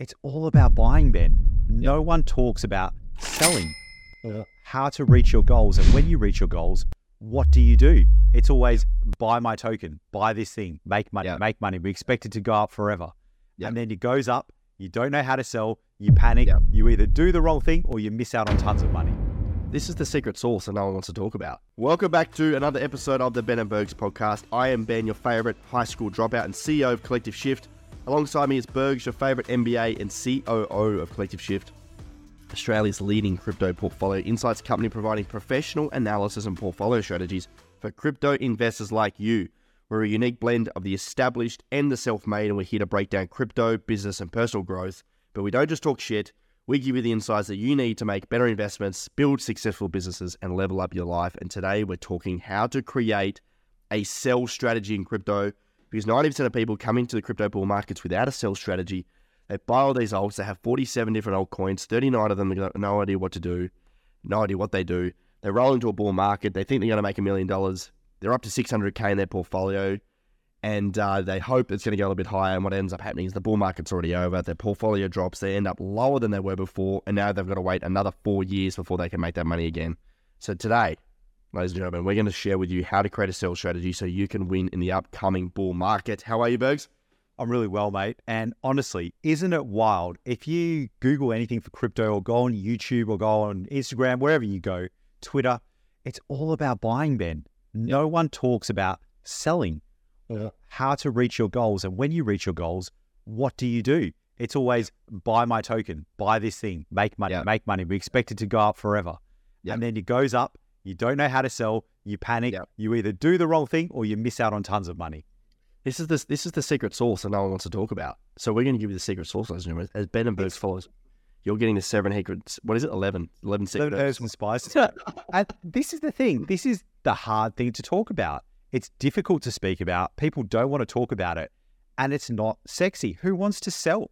It's all about buying, Ben. No one talks about selling, or how to reach your goals. And when you reach your goals, what do you do? It's always buy my token, buy this thing, make money, Yeah. make money. We expect it to go up forever. Yeah. And then it goes up, you don't know how to sell, you panic, Yeah. you either do the wrong thing or you miss out on tons of money. This is the secret sauce that no one wants to talk about. Welcome back to another episode of the Ben and Bergs podcast. I am Ben, your favorite high school dropout and CEO of Collective Shift. Alongside me is Bergs, your favorite MBA and COO of Collective Shift, Australia's leading crypto portfolio insights company providing professional analysis and portfolio strategies for crypto investors like you. We're a unique blend of the established and the self made, and we're here to break down crypto, business, and personal growth. But we don't just talk shit. We give you the insights that you need to make better investments, build successful businesses, and level up your life. And today we're talking how to create a sell strategy in crypto because 90% of people come into the crypto bull markets without a sell strategy. They buy all these alts, they have 47 different altcoins, 39 of them have no idea what to do, no idea what they do. They roll into a bull market, they think they're going to make a million dollars. They're up to 600k in their portfolio and uh, they hope it's going to go a little bit higher. And what ends up happening is the bull market's already over. Their portfolio drops. They end up lower than they were before, and now they've got to wait another four years before they can make that money again. So today, ladies and gentlemen, we're going to share with you how to create a sell strategy so you can win in the upcoming bull market. How are you, Bergs? I'm really well, mate. And honestly, isn't it wild? If you Google anything for crypto or go on YouTube or go on Instagram, wherever you go, Twitter, it's all about buying, Ben. No one talks about selling, how to reach your goals. And when you reach your goals, what do you do? It's always buy my token, buy this thing, make money, Yeah. make money. We expect it to go up forever. Yeah. And then it goes up, you don't know how to sell, you panic, Yeah. you either do the wrong thing or you miss out on tons of money. This is the this is the secret sauce that no one wants to talk about. So we're going to give you the secret sauce, gentlemen. As Ben and Bergs follows, you're getting the seven secrets. What is it? 11? 11 Seven secrets. herbs and spices. and this is the thing. This is the hard thing to talk about. It's difficult to speak about. People don't want to talk about it, and it's not sexy. Who wants to sell?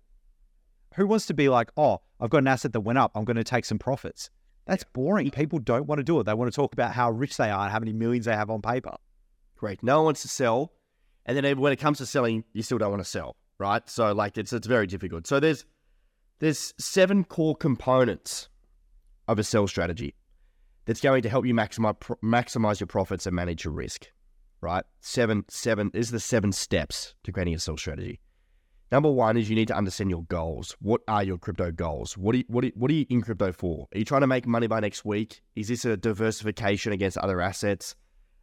Who wants to be like, oh, I've got an asset that went up. I'm going to take some profits. That's boring. People don't want to do it. They want to talk about how rich they are and how many millions they have on paper. Great. No one wants to sell, and then eh, when it comes to selling, you still don't want to sell, right? So like it's it's very difficult. So there's there's seven core components of a sell strategy that's going to help you maximize maximize your profits and manage your risk, right? Seven seven is the seven steps to creating a sell strategy. Number one is you need to understand your goals. What are your crypto goals? What you, what are, what are you in crypto for? Are you trying to make money by next week? Is this a diversification against other assets?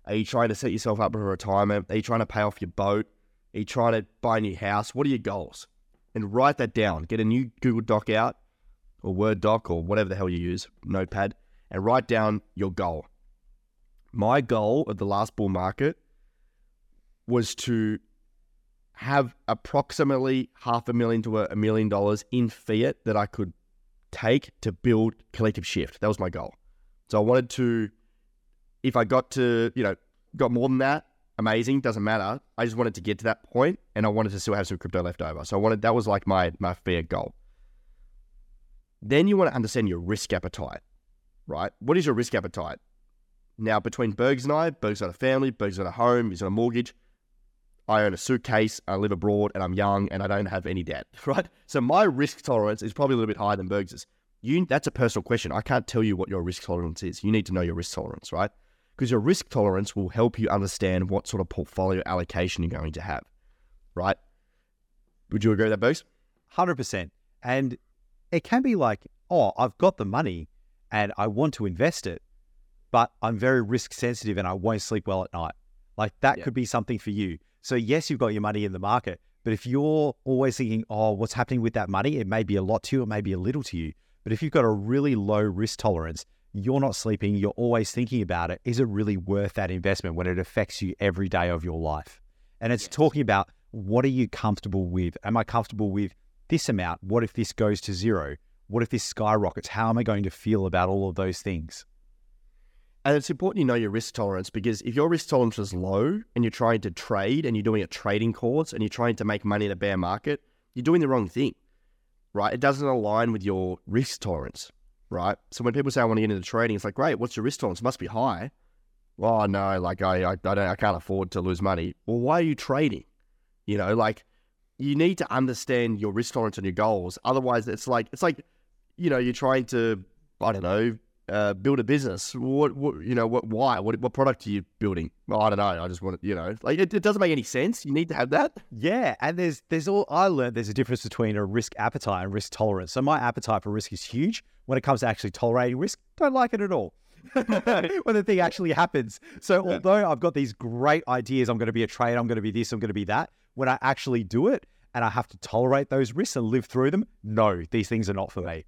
Are you trying to set yourself up for retirement? Are you trying to pay off your boat? Are you trying to buy a new house? What are your goals? And write that down. Get a new Google Doc out or Word Doc or whatever the hell you use, Notepad, and write down your goal. My goal of the last bull market was to have approximately half a million to a million dollars in fiat that I could take to build collective shift. That was my goal. So I wanted to, if I got to, you know, got more than that, amazing, doesn't matter. I just wanted to get to that point and I wanted to still have some crypto left over. So I wanted, that was like my, my fair goal. Then you want to understand your risk appetite, right? What is your risk appetite? Now, between Bergs and I, Bergs got a family, Bergs got a home, he's got a mortgage. I own a suitcase, I live abroad, and I'm young, and I don't have any debt, right? So my risk tolerance is probably a little bit higher than Bergs's. You, that's a personal question. I can't tell you what your risk tolerance is. You need to know your risk tolerance, right? Because your risk tolerance will help you understand what sort of portfolio allocation you're going to have, right? Would you agree with that, Bergs? 100%. And it can be like, oh, I've got the money and I want to invest it, but I'm very risk sensitive and I won't sleep well at night. Like that Yeah. could be something for you. So, yes, you've got your money in the market, but if you're always thinking, oh, what's happening with that money? It may be a lot to you, it may be a little to you. But if you've got a really low risk tolerance, you're not sleeping, you're always thinking about it. Is it really worth that investment when it affects you every day of your life? And it's talking about what are you comfortable with? Am I comfortable with this amount? What if this goes to zero? What if this skyrockets? How am I going to feel about all of those things? And it's important you know your risk tolerance because if your risk tolerance is low and you're trying to trade and you're doing a trading course and you're trying to make money in a bear market, you're doing the wrong thing, right? It doesn't align with your risk tolerance, right? So when people say I want to get into trading, it's like, great, what's your risk tolerance? It must be high. Well, no, like I, I, I don't, I can't afford to lose money. Well, why are you trading? You know, like you need to understand your risk tolerance and your goals. Otherwise, it's like it's like you know you're trying to I don't know uh, build a business. What, what you know what why what what product are you building? Well, I don't know. I just want to you know like it, it doesn't make any sense. You need to have that. Yeah, and there's there's all I learned there's a difference between a risk appetite and risk tolerance. So my appetite for risk is huge. When it comes to actually tolerating risk, don't like it at all. when the thing actually happens. So although I've got these great ideas, I'm going to be a trader, I'm going to be this, I'm going to be that. When I actually do it and I have to tolerate those risks and live through them, no, these things are not for me.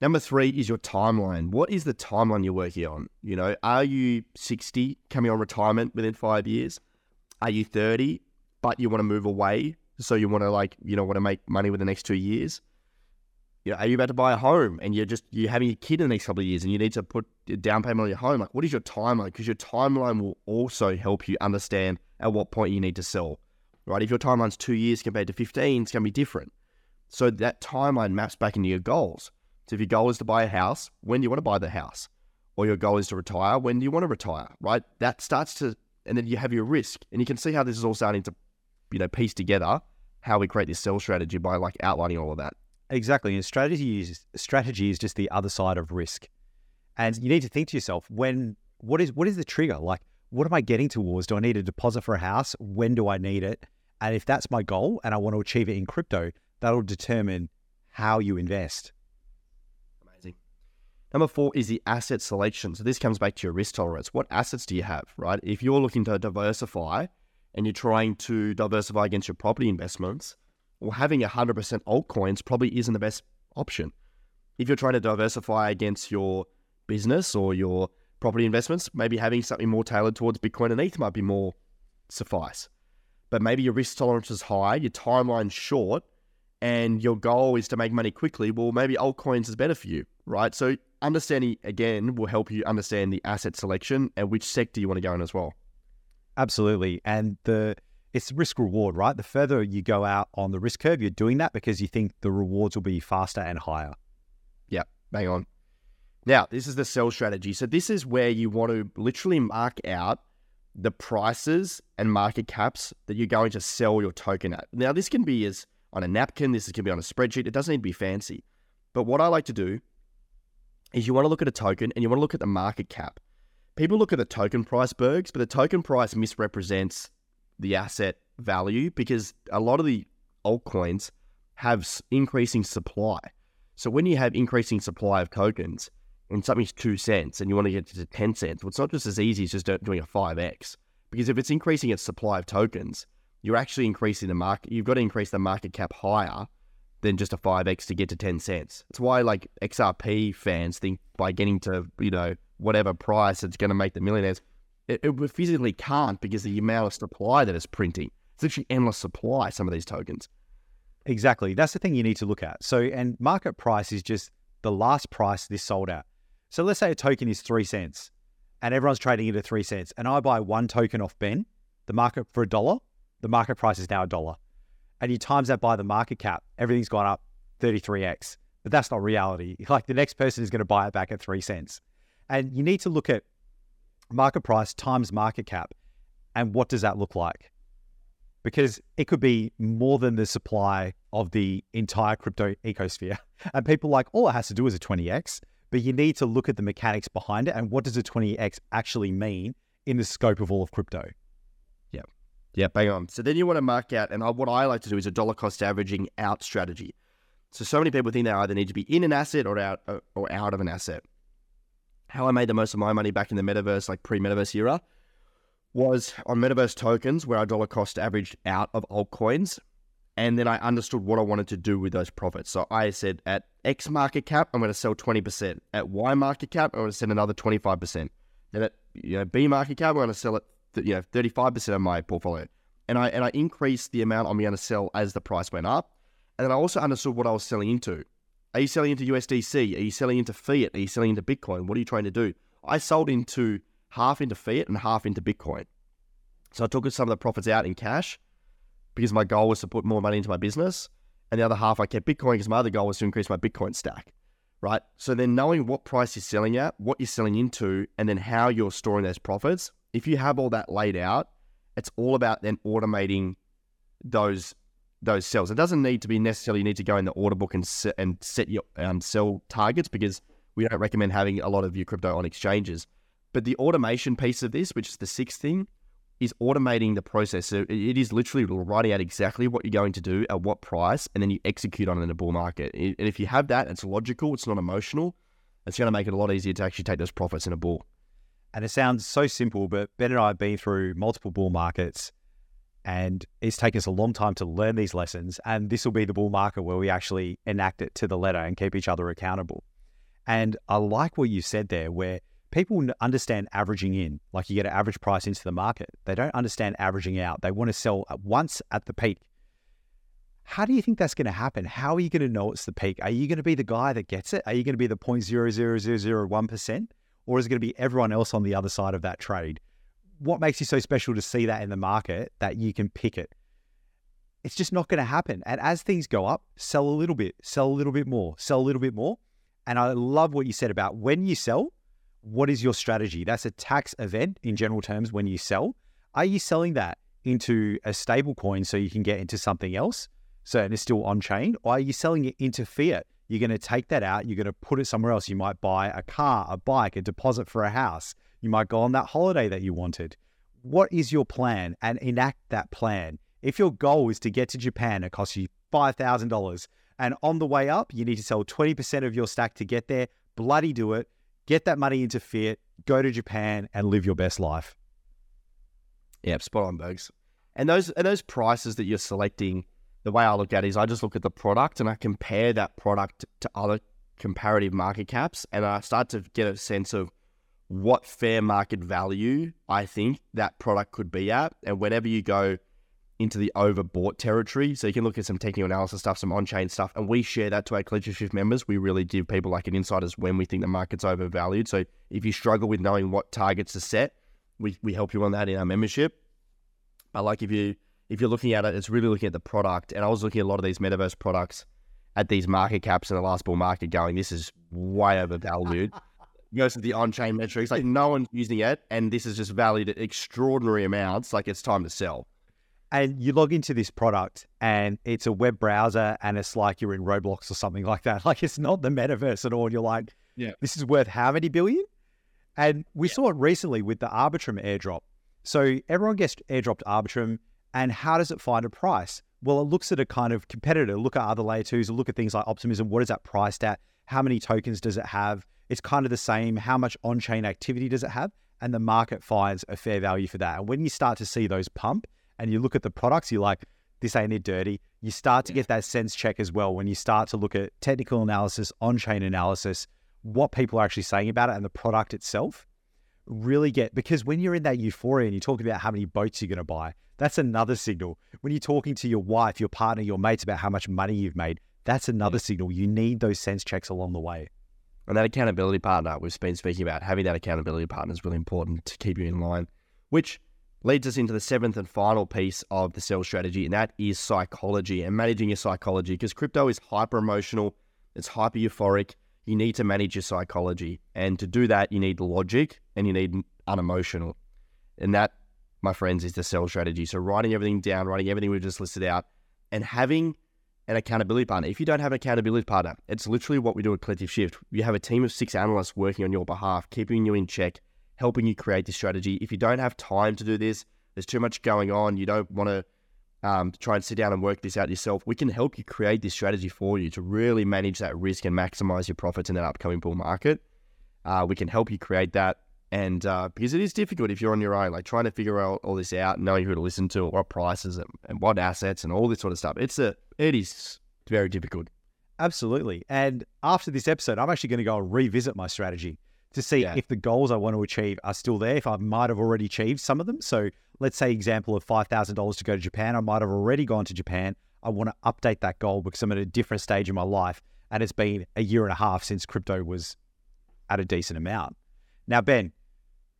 Number three is your timeline. What is the timeline you're working on? You know, are you 60 coming on retirement within five years? Are you 30, but you want to move away? So you want to like, you know, want to make money within the next two years? You know, are you about to buy a home and you're just you're having a kid in the next couple of years and you need to put a down payment on your home? Like, what is your timeline? Because your timeline will also help you understand at what point you need to sell. Right? If your timeline's two years compared to 15, it's going to be different. So that timeline maps back into your goals. So if your goal is to buy a house, when do you want to buy the house? Or your goal is to retire, when do you want to retire? Right? That starts to, and then you have your risk, and you can see how this is all starting to, you know, piece together how we create this sell strategy by like outlining all of that. Exactly, and strategy is strategy is just the other side of risk, and you need to think to yourself when what is what is the trigger? Like, what am I getting towards? Do I need a deposit for a house? When do I need it? And if that's my goal and I want to achieve it in crypto, that'll determine how you invest. Number four is the asset selection. So this comes back to your risk tolerance. What assets do you have, right? If you're looking to diversify and you're trying to diversify against your property investments, well, having 100% altcoins probably isn't the best option. If you're trying to diversify against your business or your property investments, maybe having something more tailored towards Bitcoin and ETH might be more suffice. But maybe your risk tolerance is high, your timeline's short, and your goal is to make money quickly. Well, maybe altcoins is better for you, right? So understanding again will help you understand the asset selection and which sector you want to go in as well. Absolutely. And the it's risk reward, right? The further you go out on the risk curve, you're doing that because you think the rewards will be faster and higher. Yeah, bang on. Now, this is the sell strategy. So this is where you want to literally mark out the prices and market caps that you're going to sell your token at. Now, this can be as on a napkin, this can be on a spreadsheet. It doesn't need to be fancy. But what I like to do is you want to look at a token and you want to look at the market cap. People look at the token price bergs, but the token price misrepresents the asset value because a lot of the altcoins have increasing supply. So when you have increasing supply of tokens and something's two cents and you want to get to 10 cents, well, it's not just as easy as just doing a 5x. Because if it's increasing its supply of tokens, you're actually increasing the market. You've got to increase the market cap higher than just a 5x to get to 10 cents. It's why like XRP fans think by getting to, you know, whatever price it's going to make the millionaires. It, it physically can't because the amount of supply that it's printing. It's literally endless supply, some of these tokens. Exactly. That's the thing you need to look at. So, and market price is just the last price this sold at. So let's say a token is three cents and everyone's trading it at three cents and I buy one token off Ben, the market for a dollar, the market price is now a dollar and you times that by the market cap, everything's gone up 33x. But that's not reality. Like the next person is going to buy it back at three cents. And you need to look at market price times market cap. And what does that look like? Because it could be more than the supply of the entire crypto ecosphere. And people like, all it has to do is a 20x. But you need to look at the mechanics behind it and what does a 20x actually mean in the scope of all of crypto. Yeah, bang on. So then you want to mark out, and what I like to do is a dollar cost averaging out strategy. So so many people think they either need to be in an asset or out or out of an asset. How I made the most of my money back in the metaverse, like pre-metaverse era, was on metaverse tokens where I dollar cost averaged out of altcoins, and then I understood what I wanted to do with those profits. So I said at X market cap, I'm going to sell 20%. At Y market cap, I'm going to sell another 25%. Then at you know B market cap, I'm going to sell it you know, 35% of my portfolio. And I and I increased the amount I'm going to sell as the price went up. And then I also understood what I was selling into. Are you selling into USDC? Are you selling into fiat? Are you selling into Bitcoin? What are you trying to do? I sold into half into fiat and half into Bitcoin. So I took some of the profits out in cash because my goal was to put more money into my business. And the other half I kept Bitcoin because my other goal was to increase my Bitcoin stack. Right. So then knowing what price you're selling at, what you're selling into, and then how you're storing those profits if you have all that laid out, it's all about then automating those those sells. It doesn't need to be necessarily you need to go in the order book and set, and set your um, sell targets because we don't recommend having a lot of your crypto on exchanges. But the automation piece of this, which is the sixth thing, is automating the process. So it is literally writing out exactly what you're going to do at what price, and then you execute on it in a bull market. And if you have that, it's logical, it's not emotional. It's going to make it a lot easier to actually take those profits in a bull. And it sounds so simple, but Ben and I have been through multiple bull markets, and it's taken us a long time to learn these lessons. And this will be the bull market where we actually enact it to the letter and keep each other accountable. And I like what you said there, where people understand averaging in, like you get an average price into the market. They don't understand averaging out. They want to sell at once at the peak. How do you think that's going to happen? How are you going to know it's the peak? Are you going to be the guy that gets it? Are you going to be the 0.00001%? Or is it going to be everyone else on the other side of that trade? What makes you so special to see that in the market that you can pick it? It's just not going to happen. And as things go up, sell a little bit, sell a little bit more, sell a little bit more. And I love what you said about when you sell, what is your strategy? That's a tax event in general terms when you sell. Are you selling that into a stable coin so you can get into something else? So it's still on chain, or are you selling it into fiat? You're going to take that out, you're going to put it somewhere else. You might buy a car, a bike, a deposit for a house. You might go on that holiday that you wanted. What is your plan and enact that plan? If your goal is to get to Japan, it costs you $5,000. And on the way up, you need to sell 20% of your stack to get there. Bloody do it get that money into fiat, go to Japan and live your best life. Yeah, spot on, Bergs. And those and those prices that you're selecting, the way I look at it is I just look at the product and I compare that product to other comparative market caps and I start to get a sense of what fair market value I think that product could be at. And whenever you go into the overbought territory. So you can look at some technical analysis stuff, some on-chain stuff, and we share that to our Collective Shift members. We really give people like an insight as when we think the market's overvalued. So if you struggle with knowing what targets to set, we, we help you on that in our membership. But like if you if you're looking at it, it's really looking at the product. And I was looking at a lot of these metaverse products at these market caps in the last bull market, going, this is way overvalued. goes to the on-chain metrics, like no one's using it, and this is just valued at extraordinary amounts. Like it's time to sell and you log into this product and it's a web browser and it's like you're in Roblox or something like that. Like it's not the metaverse at all. And you're like, yeah, this is worth how many billion? And we yeah. saw it recently with the Arbitrum airdrop. So everyone gets airdropped Arbitrum, and how does it find a price? Well, it looks at a kind of competitor, look at other layer twos, look at things like Optimism. What is that priced at? How many tokens does it have? It's kind of the same. How much on chain activity does it have? And the market finds a fair value for that. And when you start to see those pump, and you look at the products, you're like, this ain't it dirty. You start to get that sense check as well when you start to look at technical analysis, on chain analysis, what people are actually saying about it and the product itself. Really get because when you're in that euphoria and you're talking about how many boats you're going to buy, that's another signal. When you're talking to your wife, your partner, your mates about how much money you've made, that's another yeah. signal. You need those sense checks along the way. And that accountability partner we've been speaking about, having that accountability partner is really important to keep you in line, which leads us into the seventh and final piece of the sell strategy, and that is psychology and managing your psychology. Because crypto is hyper emotional, it's hyper euphoric. You need to manage your psychology. And to do that, you need logic and you need unemotional. And that, my friends, is the sell strategy. So writing everything down, writing everything we've just listed out, and having an accountability partner. If you don't have an accountability partner, it's literally what we do at Collective Shift. You have a team of six analysts working on your behalf, keeping you in check, helping you create this strategy. If you don't have time to do this, there's too much going on, you don't want to um, try and sit down and work this out yourself, we can help you create this strategy for you to really manage that risk and maximize your profits in that upcoming bull market. Uh, we can help you create that. And uh, because it is difficult if you're on your own, like trying to figure out all this out, knowing who to listen to, what prices and, and what assets and all this sort of stuff. It's a, it is very difficult. Absolutely. And after this episode, I'm actually going to go and revisit my strategy to see yeah. if the goals I want to achieve are still there, if I might have already achieved some of them. So let's say example of $5,000 to go to Japan, I might have already gone to Japan. I want to update that goal because I'm at a different stage in my life and it's been a year and a half since crypto was at a decent amount. Now, Ben,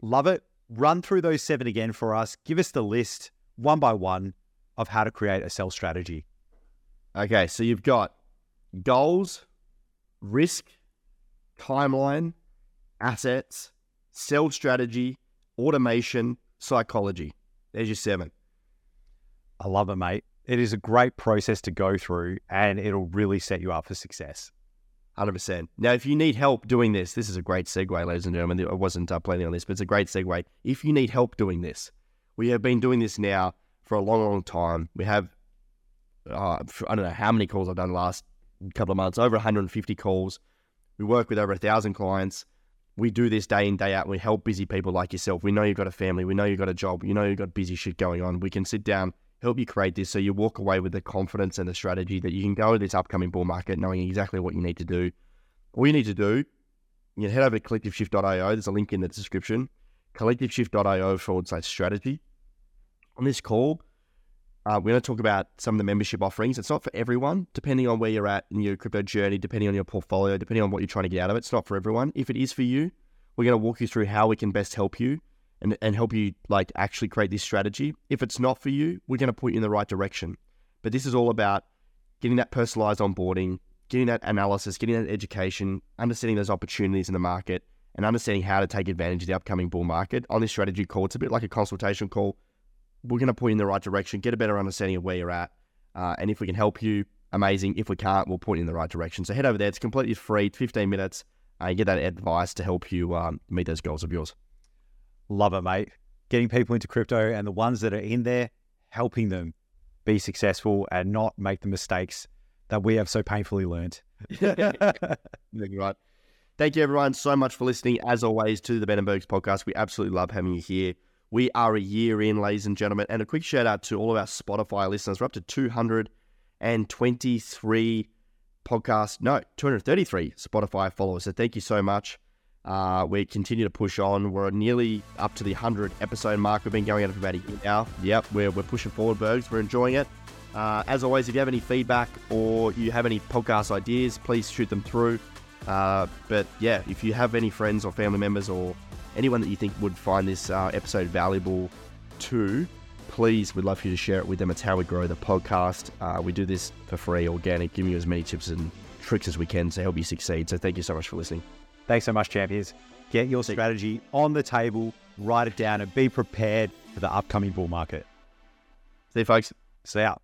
love it. Run through those seven again for us. Give us the list one by one of how to create a sell strategy. Okay, so you've got goals, risk, timeline, assets, sell strategy, automation, psychology. There's your seven. I love it, mate. It is a great process to go through and it'll really set you up for success. 100%. Now, if you need help doing this, this is a great segue, ladies and gentlemen. I wasn't uh, planning on this, but it's a great segue. If you need help doing this, we have been doing this now for a long, long time. We have, uh, I don't know how many calls I've done the last couple of months, over 150 calls. We work with over a thousand clients. We do this day in, day out. We help busy people like yourself. We know you've got a family. We know you've got a job. You know you've got busy shit going on. We can sit down, help you create this so you walk away with the confidence and the strategy that you can go to this upcoming bull market knowing exactly what you need to do. All you need to do, you head over to collectiveshift.io. There's a link in the description. Collectiveshift.io forward slash strategy. On this call, uh, we're going to talk about some of the membership offerings. It's not for everyone, depending on where you're at in your crypto journey, depending on your portfolio, depending on what you're trying to get out of it. It's not for everyone. If it is for you, we're going to walk you through how we can best help you and, and help you like actually create this strategy. If it's not for you, we're going to point you in the right direction. But this is all about getting that personalized onboarding, getting that analysis, getting that education, understanding those opportunities in the market, and understanding how to take advantage of the upcoming bull market. On this strategy call, it's a bit like a consultation call. We're going to point you in the right direction, get a better understanding of where you're at. Uh, and if we can help you, amazing. If we can't, we'll point you in the right direction. So head over there. It's completely free, 15 minutes. Uh, get that advice to help you um, meet those goals of yours. Love it, mate. Getting people into crypto and the ones that are in there, helping them be successful and not make the mistakes that we have so painfully learned. right. Thank you, everyone, so much for listening, as always, to the Ben and Bergs podcast. We absolutely love having you here. We are a year in, ladies and gentlemen. And a quick shout out to all of our Spotify listeners. We're up to 223 podcast, no, 233 Spotify followers. So thank you so much. Uh, we continue to push on. We're nearly up to the 100 episode mark. We've been going at it for about a year now. Yep, we're, we're pushing forward, Bergs. We're enjoying it. Uh, as always, if you have any feedback or you have any podcast ideas, please shoot them through. Uh, but yeah, if you have any friends or family members or anyone that you think would find this uh, episode valuable too, please, we'd love for you to share it with them. It's how we grow the podcast. Uh, we do this for free, organic, giving you as many tips and tricks as we can to help you succeed. So thank you so much for listening. Thanks so much, champions. Get your strategy on the table, write it down, and be prepared for the upcoming bull market. See you, folks. See ya.